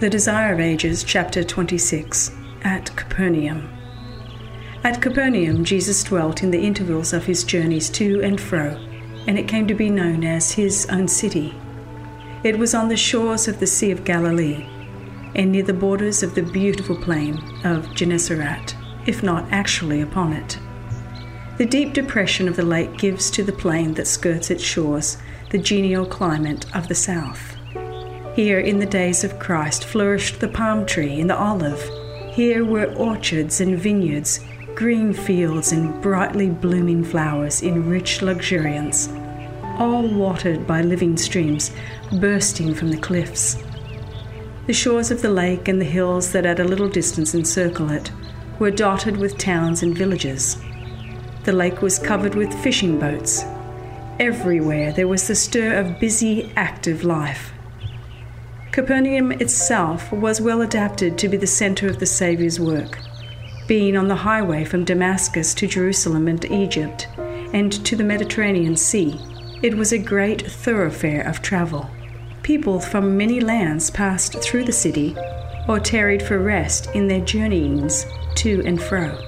The Desire of Ages, chapter 26, at Capernaum. At Capernaum, Jesus dwelt in the intervals of his journeys to and fro, and it came to be known as his own city. It was on the shores of the Sea of Galilee, and near the borders of the beautiful plain of Gennesaret, if not actually upon it. The deep depression of the lake gives to the plain that skirts its shores the genial climate of the south. Here, in the days of Christ, flourished the palm tree and the olive. Here were orchards and vineyards, green fields and brightly blooming flowers in rich luxuriance, all watered by living streams bursting from the cliffs. The shores of the lake and the hills that at a little distance encircle it were dotted with towns and villages. The lake was covered with fishing boats. Everywhere there was the stir of busy, active life. Capernaum itself was well adapted to be the center of the Saviour's work. Being on the highway from Damascus to Jerusalem and Egypt, and to the Mediterranean Sea, it was a great thoroughfare of travel. People from many lands passed through the city or tarried for rest in their journeyings to and fro.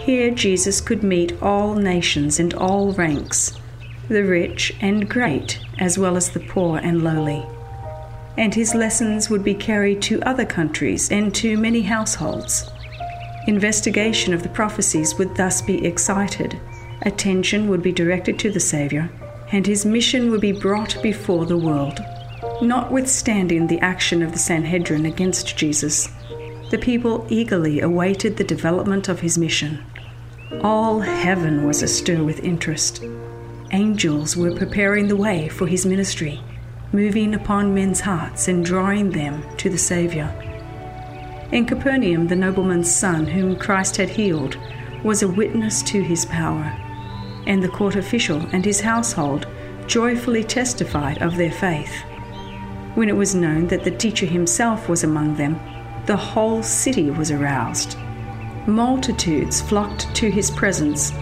Here Jesus could meet all nations and all ranks, the rich and great, as well as the poor and lowly and his lessons would be carried to other countries and to many households. Investigation of the prophecies would thus be excited, attention would be directed to the Saviour, and his mission would be brought before the world. Notwithstanding the action of the Sanhedrin against Jesus, the people eagerly awaited the development of his mission. All heaven was astir with interest. Angels were preparing the way for his ministry moving upon men's hearts and drawing them to the Saviour. In Capernaum, the nobleman's son, whom Christ had healed, was a witness to his power, and the court official and his household joyfully testified of their faith. When it was known that the teacher himself was among them, the whole city was aroused. Multitudes flocked to his presence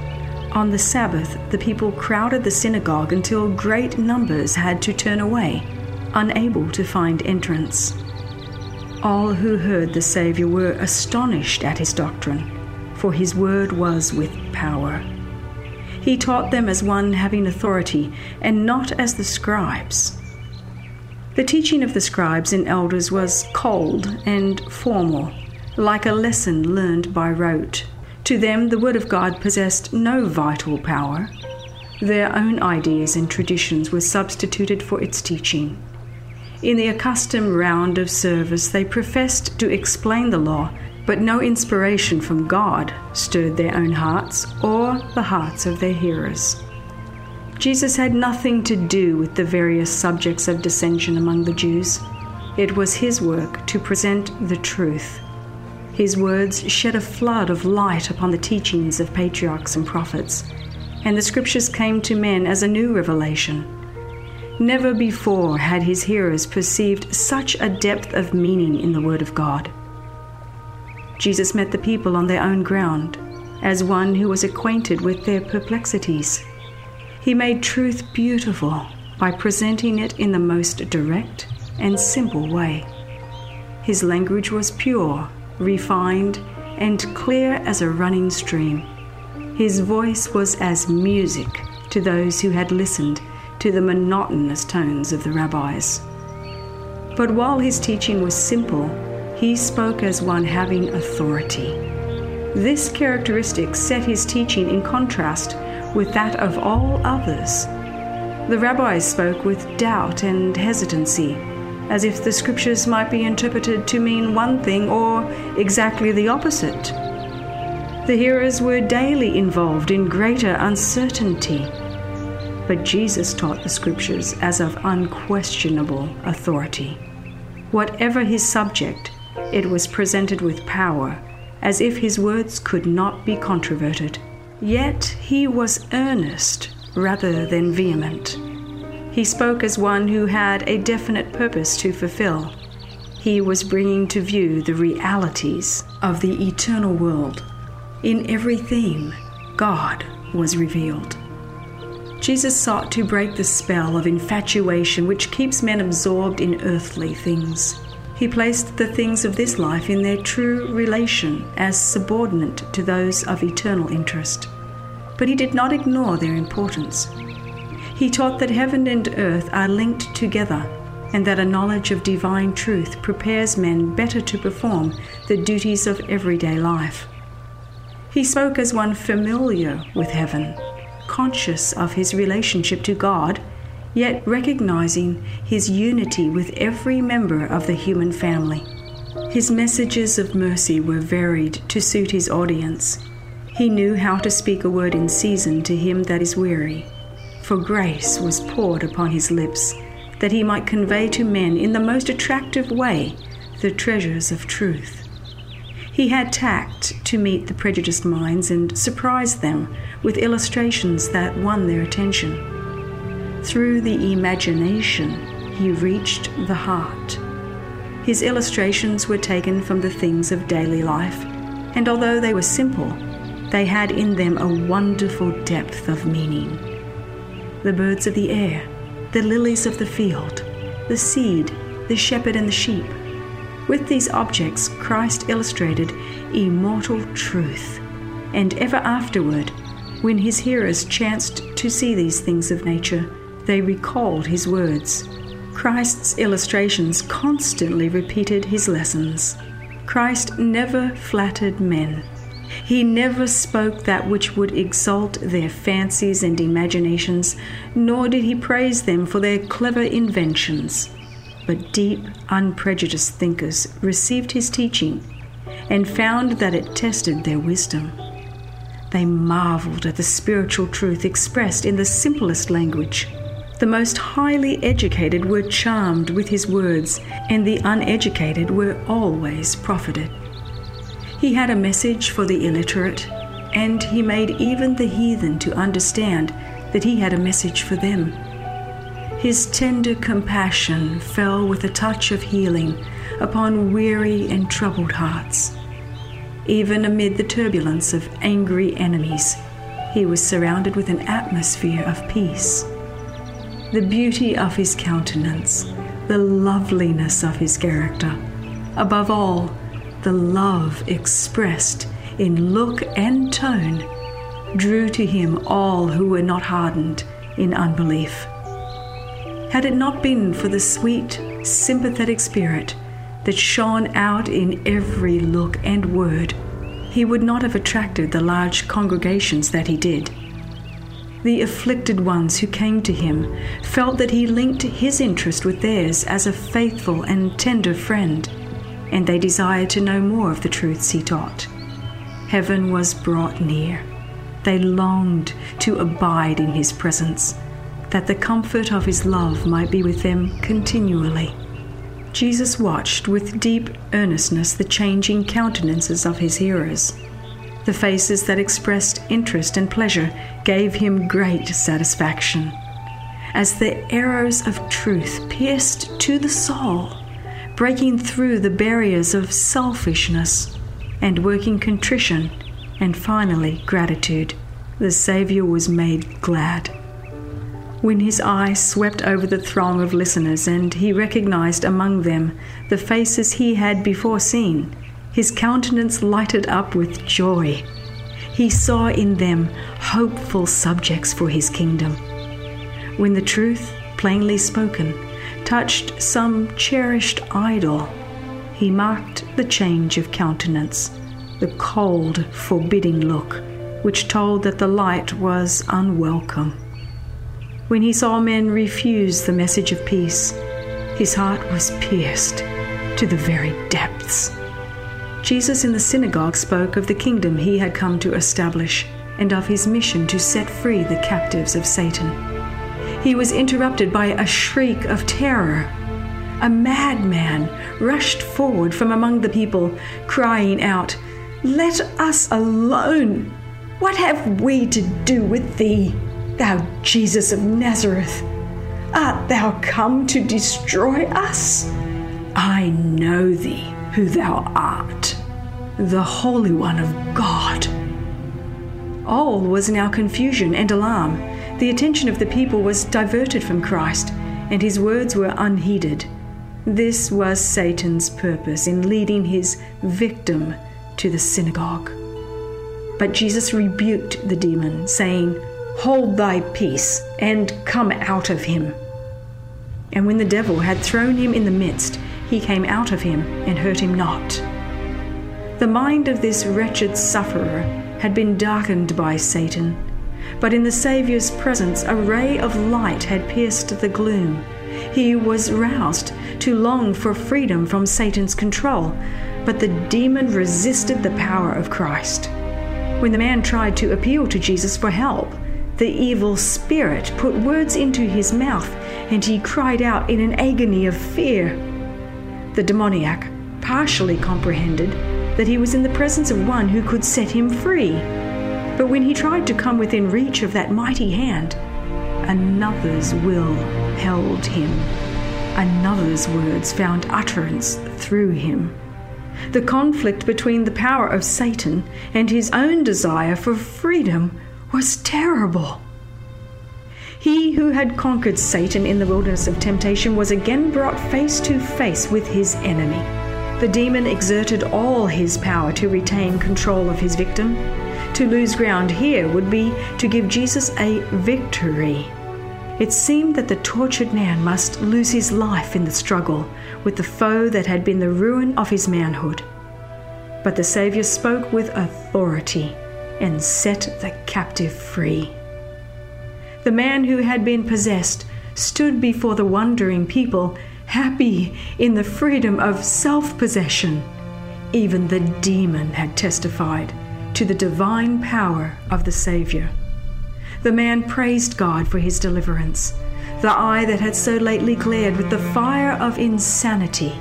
on the Sabbath, the people crowded the synagogue until great numbers had to turn away, unable to find entrance. All who heard the Saviour were astonished at his doctrine, for his word was with power. He taught them as one having authority, and not as the scribes. The teaching of the scribes and elders was cold and formal, like a lesson learned by rote. To them, the Word of God possessed no vital power. Their own ideas and traditions were substituted for its teaching. In the accustomed round of service, they professed to explain the law, but no inspiration from God stirred their own hearts or the hearts of their hearers. Jesus had nothing to do with the various subjects of dissension among the Jews. It was his work to present the truth his words shed a flood of light upon the teachings of patriarchs and prophets, and the scriptures came to men as a new revelation. Never before had his hearers perceived such a depth of meaning in the Word of God. Jesus met the people on their own ground, as one who was acquainted with their perplexities. He made truth beautiful by presenting it in the most direct and simple way. His language was pure refined, and clear as a running stream. His voice was as music to those who had listened to the monotonous tones of the rabbis. But while his teaching was simple, he spoke as one having authority. This characteristic set his teaching in contrast with that of all others. The rabbis spoke with doubt and hesitancy as if the scriptures might be interpreted to mean one thing or exactly the opposite. The hearers were daily involved in greater uncertainty. but Jesus taught the Scriptures as of unquestionable authority. Whatever his subject, it was presented with power, as if his words could not be controverted. Yet he was earnest rather than vehement. He spoke as one who had a definite purpose to fulfill. He was bringing to view the realities of the eternal world. In every theme, God was revealed. Jesus sought to break the spell of infatuation which keeps men absorbed in earthly things. He placed the things of this life in their true relation as subordinate to those of eternal interest. But he did not ignore their importance. He taught that heaven and earth are linked together and that a knowledge of divine truth prepares men better to perform the duties of everyday life. He spoke as one familiar with heaven, conscious of his relationship to God yet recognizing his unity with every member of the human family. His messages of mercy were varied to suit his audience. He knew how to speak a word in season to him that is weary, for grace was poured upon his lips, that he might convey to men in the most attractive way the treasures of truth. He had tact to meet the prejudiced minds and surprise them with illustrations that won their attention. Through the imagination, he reached the heart. His illustrations were taken from the things of daily life, and although they were simple, they had in them a wonderful depth of meaning. The birds of the air, the lilies of the field, the seed, the shepherd, and the sheep. With these objects, Christ illustrated immortal truth, and ever afterward, when his hearers chanced to see these things of nature, they recalled his words. Christ's illustrations constantly repeated his lessons. Christ never flattered men. He never spoke that which would exalt their fancies and imaginations, nor did he praise them for their clever inventions. But deep, unprejudiced thinkers received his teaching and found that it tested their wisdom. They marveled at the spiritual truth expressed in the simplest language. The most highly educated were charmed with his words, and the uneducated were always profited. He had a message for the illiterate, and he made even the heathen to understand that he had a message for them. His tender compassion fell with a touch of healing upon weary and troubled hearts. Even amid the turbulence of angry enemies, he was surrounded with an atmosphere of peace the beauty of his countenance, the loveliness of his character. Above all, the love expressed in look and tone drew to him all who were not hardened in unbelief. Had it not been for the sweet, sympathetic spirit that shone out in every look and word, he would not have attracted the large congregations that he did. The afflicted ones who came to him felt that he linked his interest with theirs as a faithful and tender friend, and they desired to know more of the truths he taught. Heaven was brought near. They longed to abide in his presence, that the comfort of his love might be with them continually. Jesus watched with deep earnestness the changing countenances of his hearers. The faces that expressed interest and pleasure gave him great satisfaction. As the arrows of truth pierced to the soul, breaking through the barriers of selfishness and working contrition and finally gratitude, the Saviour was made glad. When his eye swept over the throng of listeners and he recognized among them the faces he had before seen, his countenance lighted up with joy. He saw in them hopeful subjects for his kingdom. When the truth, plainly spoken, touched some cherished idol, he marked the change of countenance, the cold, forbidding look, which told that the light was unwelcome. When he saw men refuse the message of peace, his heart was pierced to the very depths. Jesus in the synagogue spoke of the kingdom he had come to establish and of his mission to set free the captives of Satan. He was interrupted by a shriek of terror. A madman rushed forward from among the people, crying out, Let us alone! What have we to do with thee, thou Jesus of Nazareth? Art thou come to destroy us? I know thee, who thou art, the Holy One of God. All was now confusion and alarm. The attention of the people was diverted from Christ, and his words were unheeded. This was Satan's purpose in leading his victim to the synagogue. But Jesus rebuked the demon, saying, Hold thy peace and come out of him. And when the devil had thrown him in the midst, he came out of him and hurt him not. The mind of this wretched sufferer had been darkened by Satan, but in the Saviour's presence a ray of light had pierced the gloom. He was roused to long for freedom from Satan's control, but the demon resisted the power of Christ. When the man tried to appeal to Jesus for help, the evil spirit put words into his mouth, and he cried out in an agony of fear. The demoniac partially comprehended that he was in the presence of one who could set him free. But when he tried to come within reach of that mighty hand, another's will held him. Another's words found utterance through him. The conflict between the power of Satan and his own desire for freedom was terrible. He who had conquered Satan in the wilderness of temptation was again brought face to face with his enemy. The demon exerted all his power to retain control of his victim. To lose ground here would be to give Jesus a victory. It seemed that the tortured man must lose his life in the struggle with the foe that had been the ruin of his manhood. But the Saviour spoke with authority and set the captive free. The man who had been possessed stood before the wondering people, happy in the freedom of self possession. Even the demon had testified to the divine power of the Saviour. The man praised God for his deliverance. The eye that had so lately glared with the fire of insanity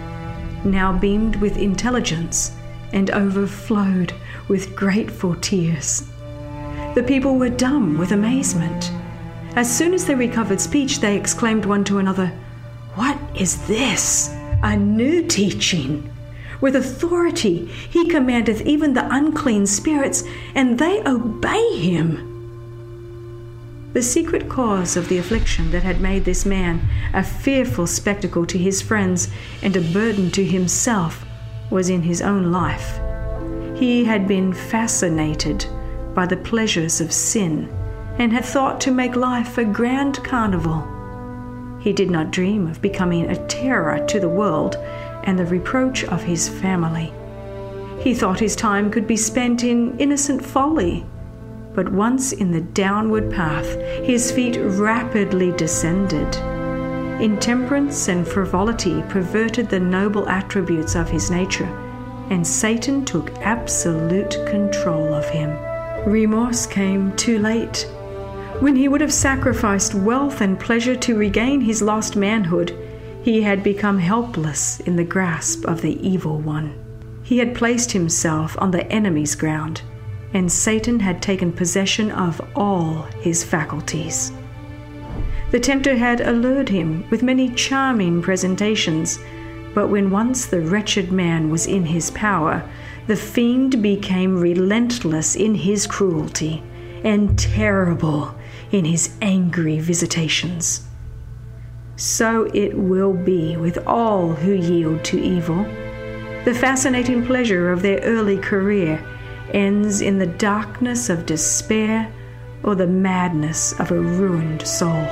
now beamed with intelligence and overflowed with grateful tears. The people were dumb with amazement. As soon as they recovered speech, they exclaimed one to another, What is this? A new teaching! With authority he commandeth even the unclean spirits, and they obey him. The secret cause of the affliction that had made this man a fearful spectacle to his friends and a burden to himself was in his own life. He had been fascinated by the pleasures of sin and had thought to make life a grand carnival. He did not dream of becoming a terror to the world and the reproach of his family. He thought his time could be spent in innocent folly but once in the downward path, his feet rapidly descended. Intemperance and frivolity perverted the noble attributes of his nature, and Satan took absolute control of him. Remorse came too late. When he would have sacrificed wealth and pleasure to regain his lost manhood, he had become helpless in the grasp of the evil one. He had placed himself on the enemy's ground and Satan had taken possession of all his faculties. The tempter had allured him with many charming presentations, but when once the wretched man was in his power, the fiend became relentless in his cruelty and terrible in his angry visitations. So it will be with all who yield to evil. The fascinating pleasure of their early career ends in the darkness of despair or the madness of a ruined soul.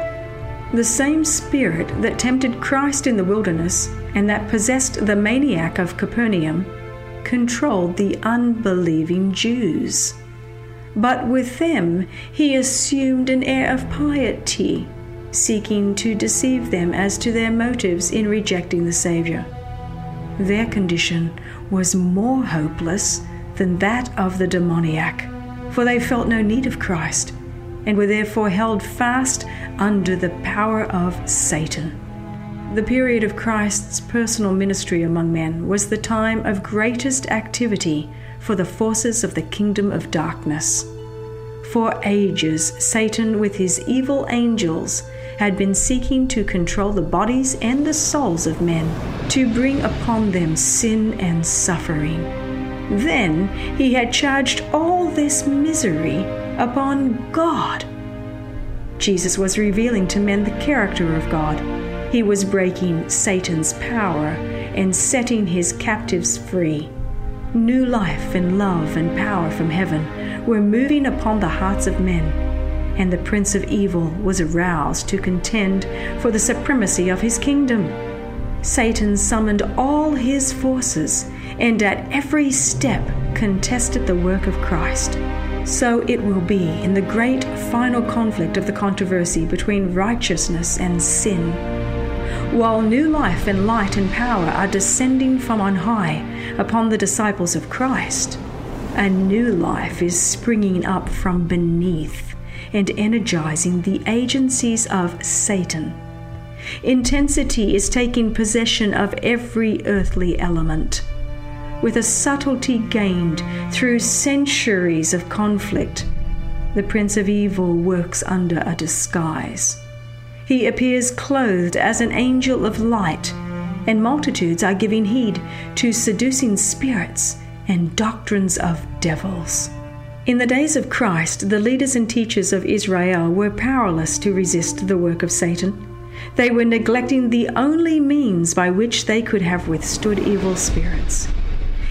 The same spirit that tempted Christ in the wilderness and that possessed the maniac of Capernaum controlled the unbelieving Jews. But with them he assumed an air of piety, seeking to deceive them as to their motives in rejecting the Saviour. Their condition was more hopeless than that of the demoniac, for they felt no need of Christ. and were therefore held fast under the power of Satan. The period of Christ's personal ministry among men was the time of greatest activity for the forces of the kingdom of darkness. For ages, Satan, with his evil angels, had been seeking to control the bodies and the souls of men, to bring upon them sin and suffering. Then he had charged all this misery upon God. Jesus was revealing to men the character of God. He was breaking Satan's power and setting his captives free. New life and love and power from heaven were moving upon the hearts of men, and the prince of evil was aroused to contend for the supremacy of his kingdom. Satan summoned all his forces and at every step contested the work of Christ. So it will be in the great final conflict of the controversy between righteousness and sin. While new life and light and power are descending from on high upon the disciples of Christ, a new life is springing up from beneath and energizing the agencies of Satan. Intensity is taking possession of every earthly element with a subtlety gained through centuries of conflict, the Prince of Evil works under a disguise. He appears clothed as an angel of light, and multitudes are giving heed to seducing spirits and doctrines of devils. In the days of Christ, the leaders and teachers of Israel were powerless to resist the work of Satan. They were neglecting the only means by which they could have withstood evil spirits.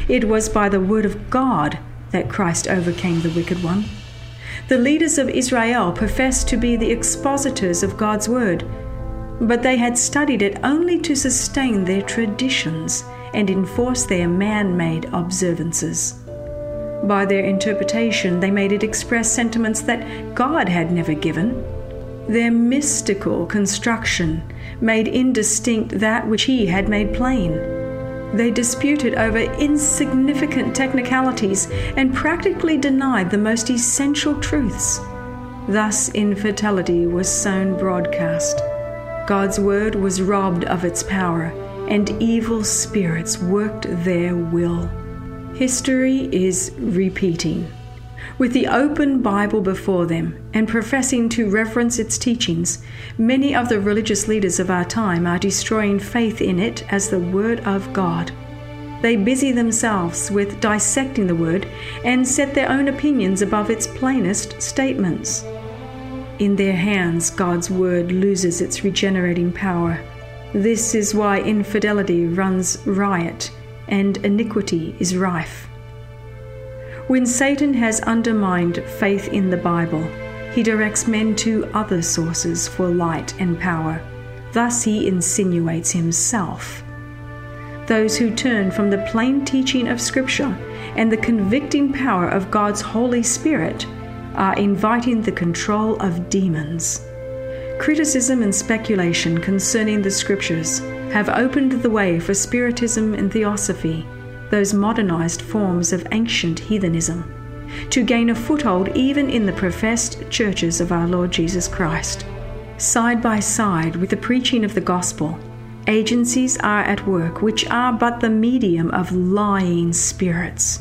It was by the word of God that Christ overcame the wicked one. The leaders of Israel professed to be the expositors of God's word, but they had studied it only to sustain their traditions and enforce their man made observances. By their interpretation, they made it express sentiments that God had never given. Their mystical construction made indistinct that which He had made plain. They disputed over insignificant technicalities and practically denied the most essential truths. Thus, infidelity was sown broadcast. God's word was robbed of its power, and evil spirits worked their will. History is repeating. With the open Bible before them and professing to reverence its teachings, many of the religious leaders of our time are destroying faith in it as the Word of God. They busy themselves with dissecting the Word and set their own opinions above its plainest statements. In their hands, God's Word loses its regenerating power. This is why infidelity runs riot and iniquity is rife. When Satan has undermined faith in the Bible, he directs men to other sources for light and power. Thus, he insinuates himself. Those who turn from the plain teaching of Scripture and the convicting power of God's Holy Spirit are inviting the control of demons. Criticism and speculation concerning the Scriptures have opened the way for Spiritism and Theosophy those modernized forms of ancient heathenism, to gain a foothold even in the professed churches of our Lord Jesus Christ. Side by side with the preaching of the gospel, agencies are at work which are but the medium of lying spirits.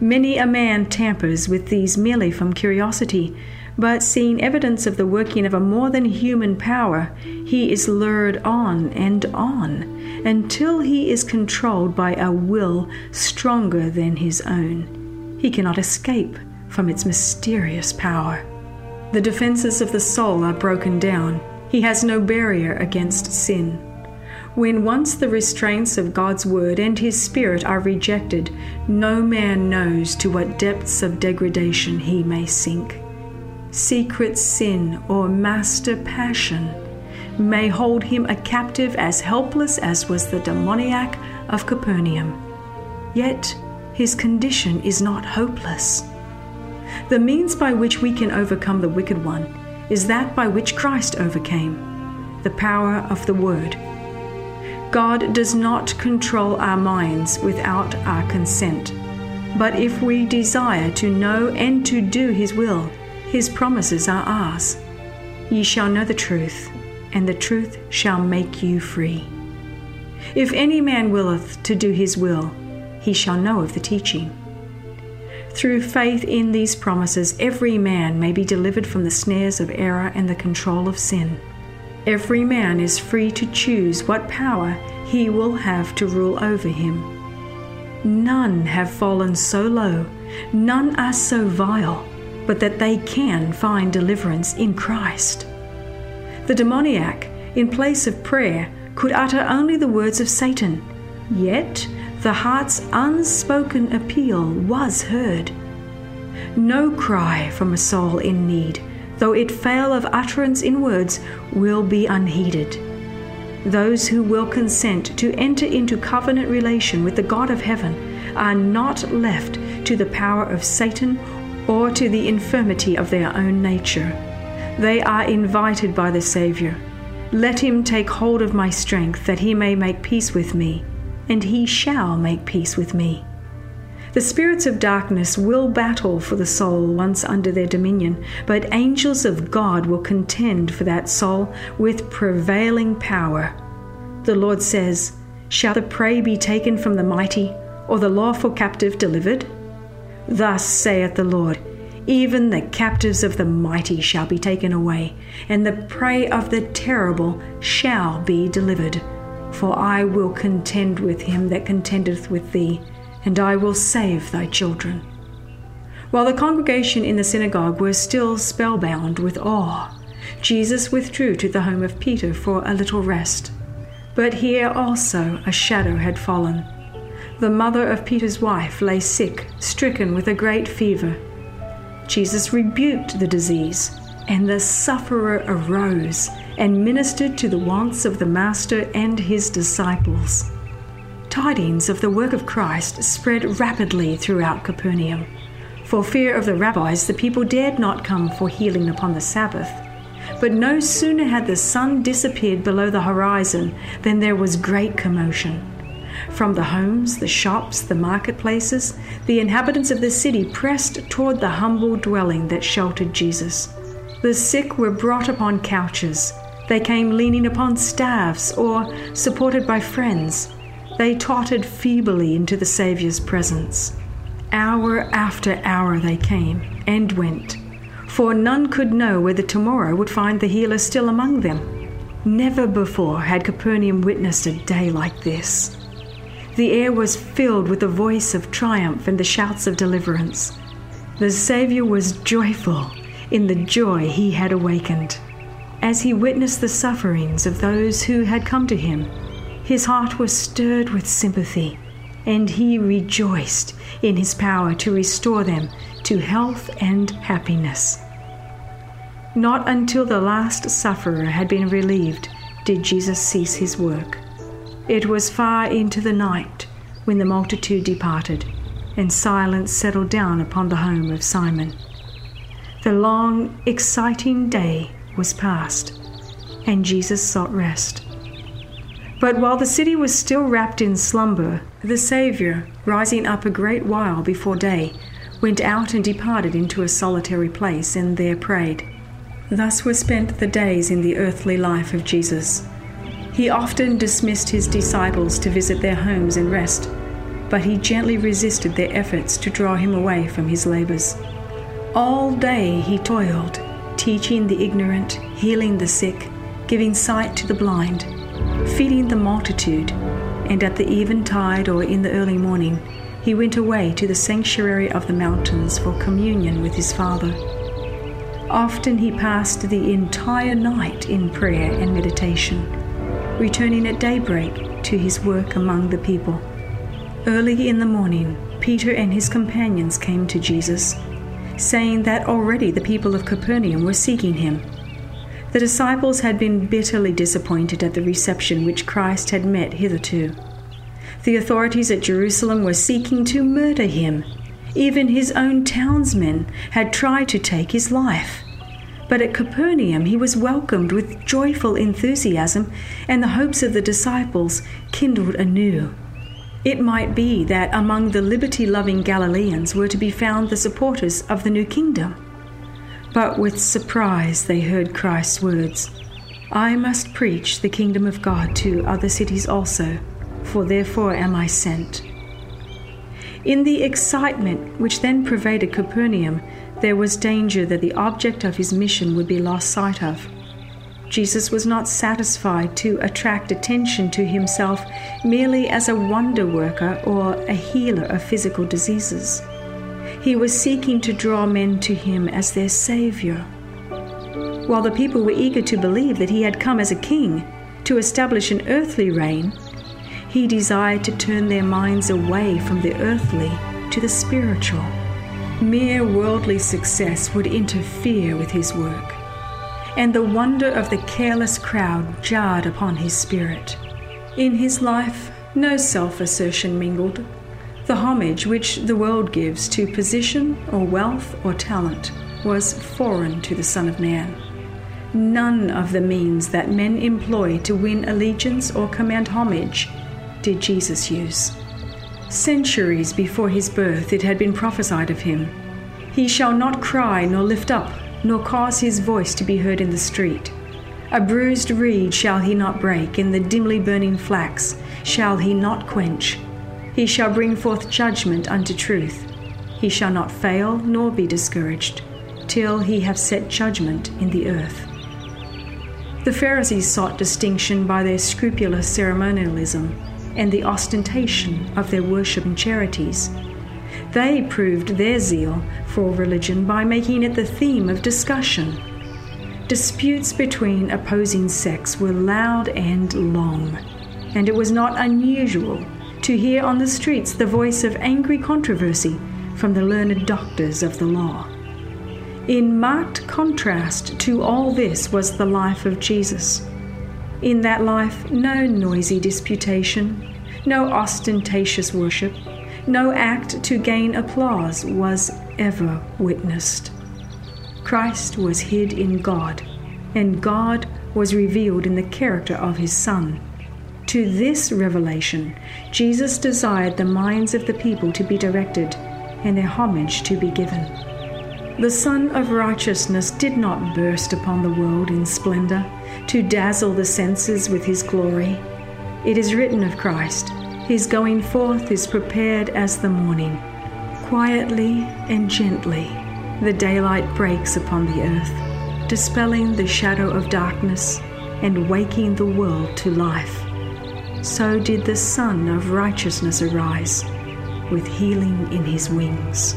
Many a man tampers with these merely from curiosity, but seeing evidence of the working of a more than human power, he is lured on and on until he is controlled by a will stronger than his own. He cannot escape from its mysterious power. The defenses of the soul are broken down. He has no barrier against sin. When once the restraints of God's word and his spirit are rejected, no man knows to what depths of degradation he may sink secret sin, or master passion may hold him a captive as helpless as was the demoniac of Capernaum. Yet his condition is not hopeless. The means by which we can overcome the wicked one is that by which Christ overcame the power of the Word. God does not control our minds without our consent, but if we desire to know and to do His will, His promises are ours. Ye shall know the truth, and the truth shall make you free. If any man willeth to do his will, he shall know of the teaching. Through faith in these promises, every man may be delivered from the snares of error and the control of sin. Every man is free to choose what power he will have to rule over him. None have fallen so low, none are so vile, but that they can find deliverance in Christ. The demoniac, in place of prayer, could utter only the words of Satan, yet the heart's unspoken appeal was heard. No cry from a soul in need, though it fail of utterance in words, will be unheeded. Those who will consent to enter into covenant relation with the God of heaven are not left to the power of Satan or to the infirmity of their own nature. They are invited by the Saviour. Let him take hold of my strength, that he may make peace with me, and he shall make peace with me. The spirits of darkness will battle for the soul once under their dominion, but angels of God will contend for that soul with prevailing power. The Lord says, Shall the prey be taken from the mighty, or the lawful captive delivered? Thus saith the Lord Even the captives of the mighty shall be taken away, and the prey of the terrible shall be delivered. For I will contend with him that contendeth with thee and I will save thy children. While the congregation in the synagogue were still spellbound with awe, Jesus withdrew to the home of Peter for a little rest. But here also a shadow had fallen. The mother of Peter's wife lay sick, stricken with a great fever. Jesus rebuked the disease, and the sufferer arose and ministered to the wants of the Master and his disciples. Tidings of the work of Christ spread rapidly throughout Capernaum. For fear of the rabbis, the people dared not come for healing upon the Sabbath. But no sooner had the sun disappeared below the horizon than there was great commotion. From the homes, the shops, the marketplaces, the inhabitants of the city pressed toward the humble dwelling that sheltered Jesus. The sick were brought upon couches. They came leaning upon staffs or supported by friends. They tottered feebly into the Saviour's presence. Hour after hour they came and went, for none could know whether tomorrow would find the healer still among them. Never before had Capernaum witnessed a day like this. The air was filled with the voice of triumph and the shouts of deliverance. The Saviour was joyful in the joy he had awakened. As he witnessed the sufferings of those who had come to him, his heart was stirred with sympathy, and he rejoiced in his power to restore them to health and happiness. Not until the last sufferer had been relieved did Jesus cease his work. It was far into the night when the multitude departed, and silence settled down upon the home of Simon. The long, exciting day was past, and Jesus sought rest. But while the city was still wrapped in slumber, the Saviour, rising up a great while before day, went out and departed into a solitary place, and there prayed. Thus were spent the days in the earthly life of Jesus. He often dismissed his disciples to visit their homes and rest, but he gently resisted their efforts to draw him away from his labors. All day he toiled, teaching the ignorant, healing the sick, giving sight to the blind feeding the multitude, and at the eventide or in the early morning, he went away to the sanctuary of the mountains for communion with his Father. Often he passed the entire night in prayer and meditation, returning at daybreak to his work among the people. Early in the morning, Peter and his companions came to Jesus, saying that already the people of Capernaum were seeking him. The disciples had been bitterly disappointed at the reception which Christ had met hitherto. The authorities at Jerusalem were seeking to murder him. Even his own townsmen had tried to take his life. But at Capernaum he was welcomed with joyful enthusiasm, and the hopes of the disciples kindled anew. It might be that among the liberty loving Galileans were to be found the supporters of the new kingdom. But with surprise they heard Christ's words I must preach the kingdom of God to other cities also, for therefore am I sent. In the excitement which then pervaded Capernaum, there was danger that the object of his mission would be lost sight of. Jesus was not satisfied to attract attention to himself merely as a wonder worker or a healer of physical diseases. He was seeking to draw men to him as their Savior. While the people were eager to believe that he had come as a king to establish an earthly reign, he desired to turn their minds away from the earthly to the spiritual. Mere worldly success would interfere with his work and the wonder of the careless crowd jarred upon his spirit. In his life, no self assertion mingled. The homage which the world gives to position or wealth or talent was foreign to the Son of Man. None of the means that men employ to win allegiance or command homage did Jesus use. Centuries before his birth, it had been prophesied of him He shall not cry nor lift up nor cause his voice to be heard in the street. A bruised reed shall he not break, and the dimly burning flax shall he not quench. He shall bring forth judgment unto truth. He shall not fail nor be discouraged, till he have set judgment in the earth. The Pharisees sought distinction by their scrupulous ceremonialism and the ostentation of their worship and charities. They proved their zeal for religion by making it the theme of discussion. Disputes between opposing sects were loud and long, and it was not unusual to hear on the streets the voice of angry controversy from the learned doctors of the law. In marked contrast to all this was the life of Jesus. In that life, no noisy disputation, no ostentatious worship, no act to gain applause was ever witnessed. Christ was hid in God, and God was revealed in the character of his Son. To this revelation, Jesus desired the minds of the people to be directed and their homage to be given. The Sun of Righteousness did not burst upon the world in splendor to dazzle the senses with his glory. It is written of Christ, his going forth is prepared as the morning. Quietly and gently, the daylight breaks upon the earth, dispelling the shadow of darkness and waking the world to life. So did the Sun of Righteousness arise, with healing in his wings.